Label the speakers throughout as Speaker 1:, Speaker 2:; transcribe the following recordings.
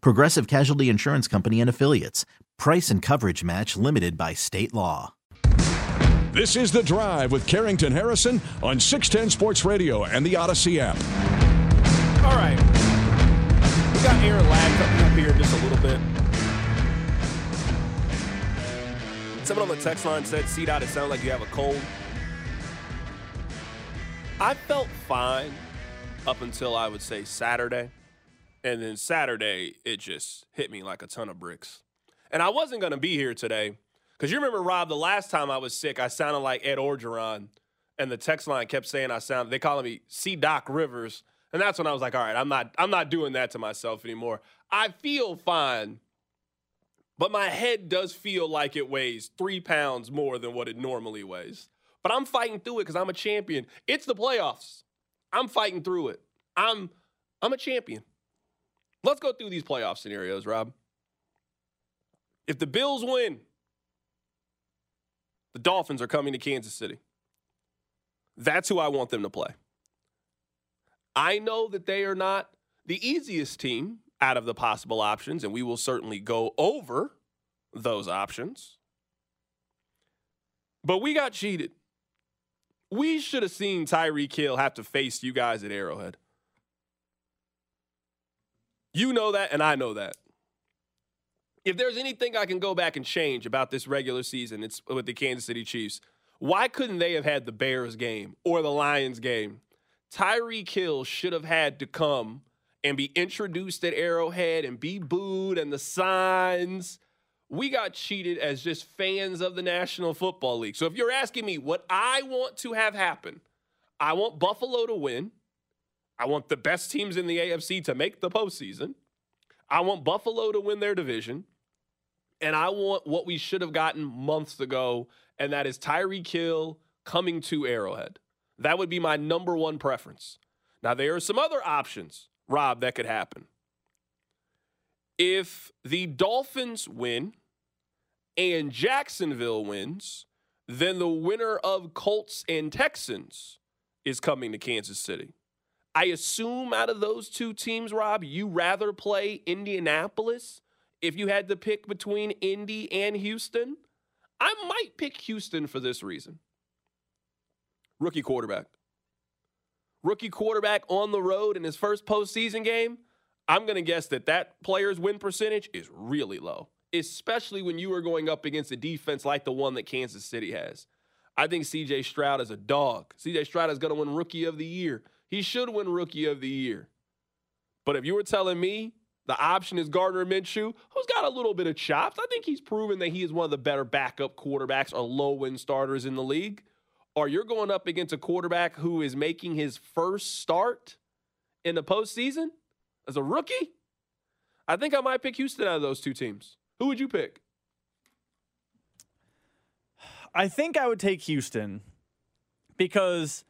Speaker 1: Progressive Casualty Insurance Company and Affiliates. Price and coverage match limited by state law.
Speaker 2: This is The Drive with Carrington Harrison on 610 Sports Radio and the Audacy app.
Speaker 3: All right. We got Aaron Ladd coming up here just a little bit. Someone on the text line said, "See out. It sounds like you have a cold." I felt fine up until I would say Saturday, and then Saturday it just hit me like a ton of bricks. And I wasn't gonna be here today because you remember Rob. The last time I was sick, I sounded like Ed Orgeron, and the text line kept saying I sound. They calling me C Doc Rivers. And that's when I was like, all right, I'm not I'm not doing that to myself anymore. I feel fine, but my head does feel like it weighs three pounds more than what it normally weighs. But I'm fighting through it because I'm a champion. It's the playoffs. I'm fighting through it. I'm I'm a champion. Let's go through these playoff scenarios, Rob. If the Bills win, the Dolphins are coming to Kansas City. That's who I want them to play. I know that they are not the easiest team out of the possible options, and we will certainly go over those options. But we got cheated. We should have seen Tyreek Hill have to face you guys at Arrowhead. You know that, and I know that. If there's anything I can go back and change about this regular season, it's with the Kansas City Chiefs. Why couldn't they have had the Bears game or the Lions game? Tyreek Hill should have had to come and be introduced at Arrowhead and be booed and the signs. We got cheated as just fans of the National Football League. So if you're asking me what I want to have happen, I want Buffalo to win. I want the best teams in the AFC to make the postseason. I want Buffalo to win their division. And I want what we should have gotten months ago, and that is Tyreek Hill coming to Arrowhead. That would be my number one preference. Now, there are some other options, Rob, that could happen. If the Dolphins win and Jacksonville wins, then the winner of Colts and Texans is coming to Kansas City. I assume out of those two teams, Rob, you rather play Indianapolis if you had to pick between Indy and Houston. I might pick Houston for this reason rookie quarterback. Rookie quarterback on the road in his first postseason game. I'm going to guess that that player's win percentage is really low, especially when you are going up against a defense like the one that Kansas City has. I think CJ Stroud is a dog. CJ Stroud is going to win Rookie of the Year. He should win Rookie of the Year. But if you were telling me the option is Gardner Minshew, who's got a little bit of chops, I think he's proven that he is one of the better backup quarterbacks or low end starters in the league or you're going up against a quarterback who is making his first start in the postseason as a rookie, I think I might pick Houston out of those two teams. Who would you pick?
Speaker 4: I think I would take Houston because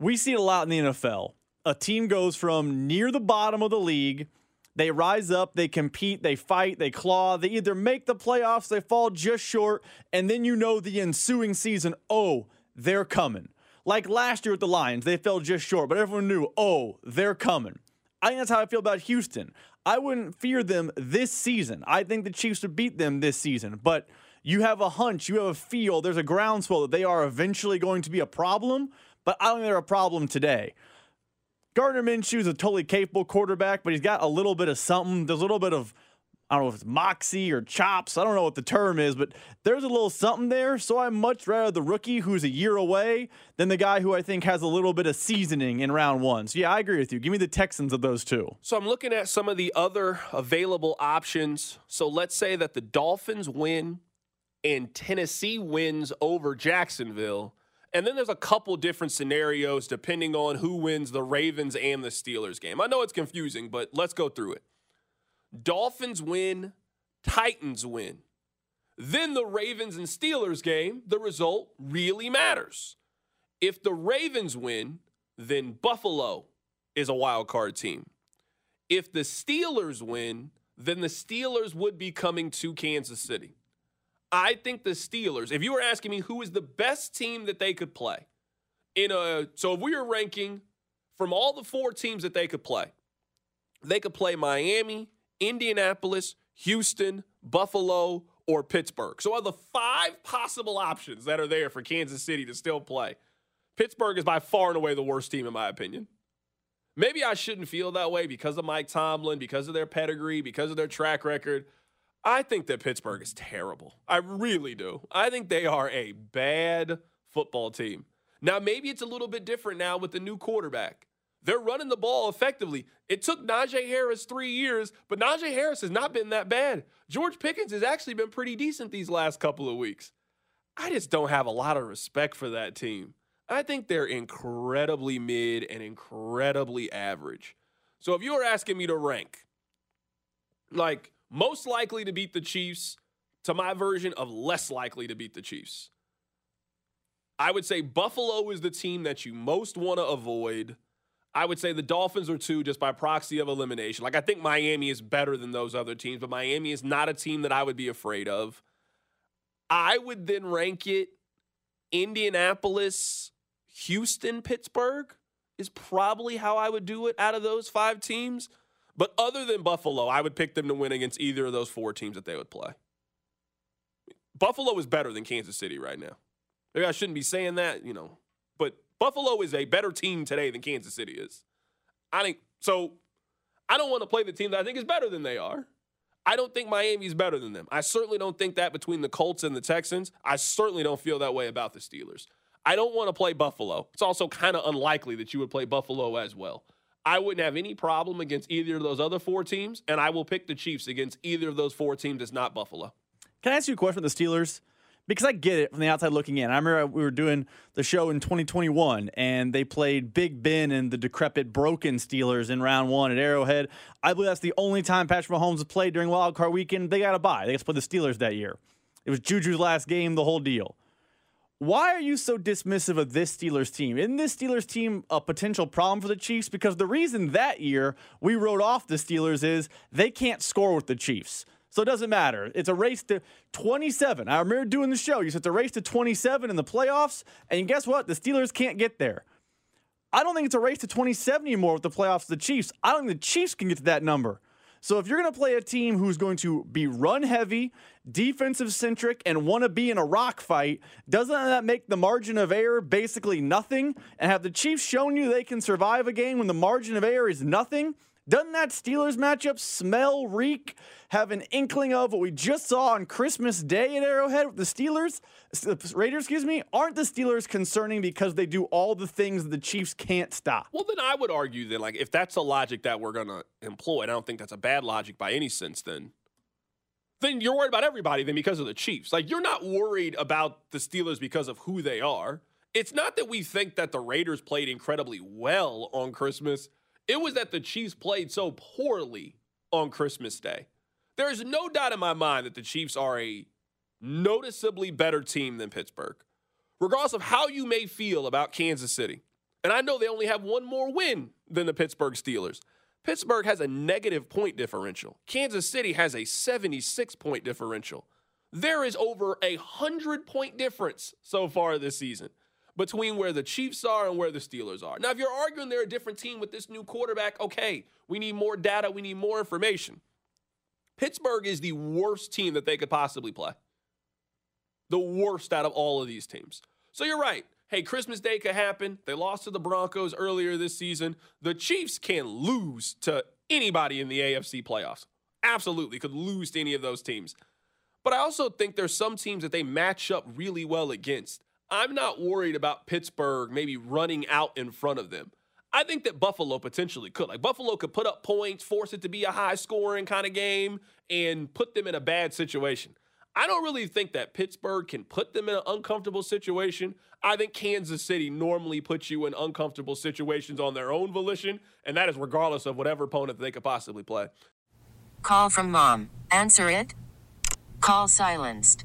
Speaker 4: we see it a lot in the NFL. A team goes from near the bottom of the league, they rise up, they compete, they fight, they claw, they either make the playoffs, they fall just short, and then you know the ensuing season, oh, they're coming. Like last year with the Lions, they fell just short, but everyone knew, oh, they're coming. I think that's how I feel about Houston. I wouldn't fear them this season. I think the Chiefs would beat them this season, but you have a hunch, you have a feel, there's a groundswell that they are eventually going to be a problem, but I don't think they're a problem today. Gardner Minshew is a totally capable quarterback, but he's got a little bit of something. There's a little bit of I don't know if it's moxie or chops. I don't know what the term is, but there's a little something there. So I'm much rather the rookie who's a year away than the guy who I think has a little bit of seasoning in round one. So yeah, I agree with you. Give me the Texans of those two.
Speaker 3: So I'm looking at some of the other available options. So let's say that the Dolphins win and Tennessee wins over Jacksonville. And then there's a couple different scenarios depending on who wins the Ravens and the Steelers game. I know it's confusing, but let's go through it. Dolphins win, Titans win. Then the Ravens and Steelers game, the result really matters. If the Ravens win, then Buffalo is a wild card team. If the Steelers win, then the Steelers would be coming to Kansas City. I think the Steelers, if you were asking me who is the best team that they could play, in a so if we were ranking from all the four teams that they could play, they could play Miami, Indianapolis, Houston, Buffalo, or Pittsburgh. So, of the five possible options that are there for Kansas City to still play, Pittsburgh is by far and away the worst team, in my opinion. Maybe I shouldn't feel that way because of Mike Tomlin, because of their pedigree, because of their track record. I think that Pittsburgh is terrible. I really do. I think they are a bad football team. Now, maybe it's a little bit different now with the new quarterback. They're running the ball effectively. It took Najee Harris three years, but Najee Harris has not been that bad. George Pickens has actually been pretty decent these last couple of weeks. I just don't have a lot of respect for that team. I think they're incredibly mid and incredibly average. So if you were asking me to rank, like most likely to beat the Chiefs to my version of less likely to beat the Chiefs, I would say Buffalo is the team that you most want to avoid. I would say the Dolphins are two just by proxy of elimination. Like, I think Miami is better than those other teams, but Miami is not a team that I would be afraid of. I would then rank it Indianapolis, Houston, Pittsburgh is probably how I would do it out of those five teams. But other than Buffalo, I would pick them to win against either of those four teams that they would play. Buffalo is better than Kansas City right now. Maybe I shouldn't be saying that, you know, but Buffalo is a better team today than Kansas City is. I think so. I don't want to play the team that I think is better than they are. I don't think Miami's better than them. I certainly don't think that between the Colts and the Texans. I certainly don't feel that way about the Steelers. I don't want to play Buffalo. It's also kind of unlikely that you would play Buffalo as well. I wouldn't have any problem against either of those other four teams, and I will pick the Chiefs against either of those four teams that's not Buffalo.
Speaker 4: Can I ask you a question with the Steelers? Because I get it from the outside looking in. I remember we were doing the show in 2021 and they played Big Ben and the decrepit, broken Steelers in round one at Arrowhead. I believe that's the only time Patrick Mahomes has played during Wild Card Weekend. They got to bye. They got to play the Steelers that year. It was Juju's last game, the whole deal. Why are you so dismissive of this Steelers team? Isn't this Steelers team a potential problem for the Chiefs? Because the reason that year we wrote off the Steelers is they can't score with the Chiefs. So it doesn't matter. It's a race to 27. I remember doing the show. You said it's a race to 27 in the playoffs, and guess what? The Steelers can't get there. I don't think it's a race to 27 anymore with the playoffs of the Chiefs. I don't think the Chiefs can get to that number. So if you're going to play a team who's going to be run heavy, defensive centric, and want to be in a rock fight, doesn't that make the margin of error basically nothing? And have the Chiefs shown you they can survive a game when the margin of error is nothing? Doesn't that Steelers matchup smell, reek, have an inkling of what we just saw on Christmas Day at Arrowhead with the Steelers? The Raiders, excuse me. Aren't the Steelers concerning because they do all the things the Chiefs can't stop?
Speaker 3: Well, then I would argue that, like, if that's a logic that we're going to employ, and I don't think that's a bad logic by any sense, then then you're worried about everybody then because of the Chiefs. Like, you're not worried about the Steelers because of who they are. It's not that we think that the Raiders played incredibly well on Christmas. It was that the Chiefs played so poorly on Christmas Day. There is no doubt in my mind that the Chiefs are a noticeably better team than Pittsburgh, regardless of how you may feel about Kansas City. And I know they only have one more win than the Pittsburgh Steelers. Pittsburgh has a negative point differential. Kansas City has a 76 point differential. There is over a 100 point difference so far this season between where the Chiefs are and where the Steelers are. Now, if you're arguing they're a different team with this new quarterback, okay, we need more data, we need more information. Pittsburgh is the worst team that they could possibly play. The worst out of all of these teams. So you're right. Hey, Christmas Day could happen. They lost to the Broncos earlier this season. The Chiefs can lose to anybody in the AFC playoffs. Absolutely could lose to any of those teams. But I also think there's some teams that they match up really well against. I'm not worried about Pittsburgh maybe running out in front of them. I think that Buffalo potentially could. Like Buffalo could put up points, force it to be a high scoring kind of game, and put them in a bad situation. I don't really think that Pittsburgh can put them in an uncomfortable situation. I think Kansas City normally puts you in uncomfortable situations on their own volition, and that is regardless of whatever opponent they could possibly play.
Speaker 5: Call from mom. Answer it. Call silenced.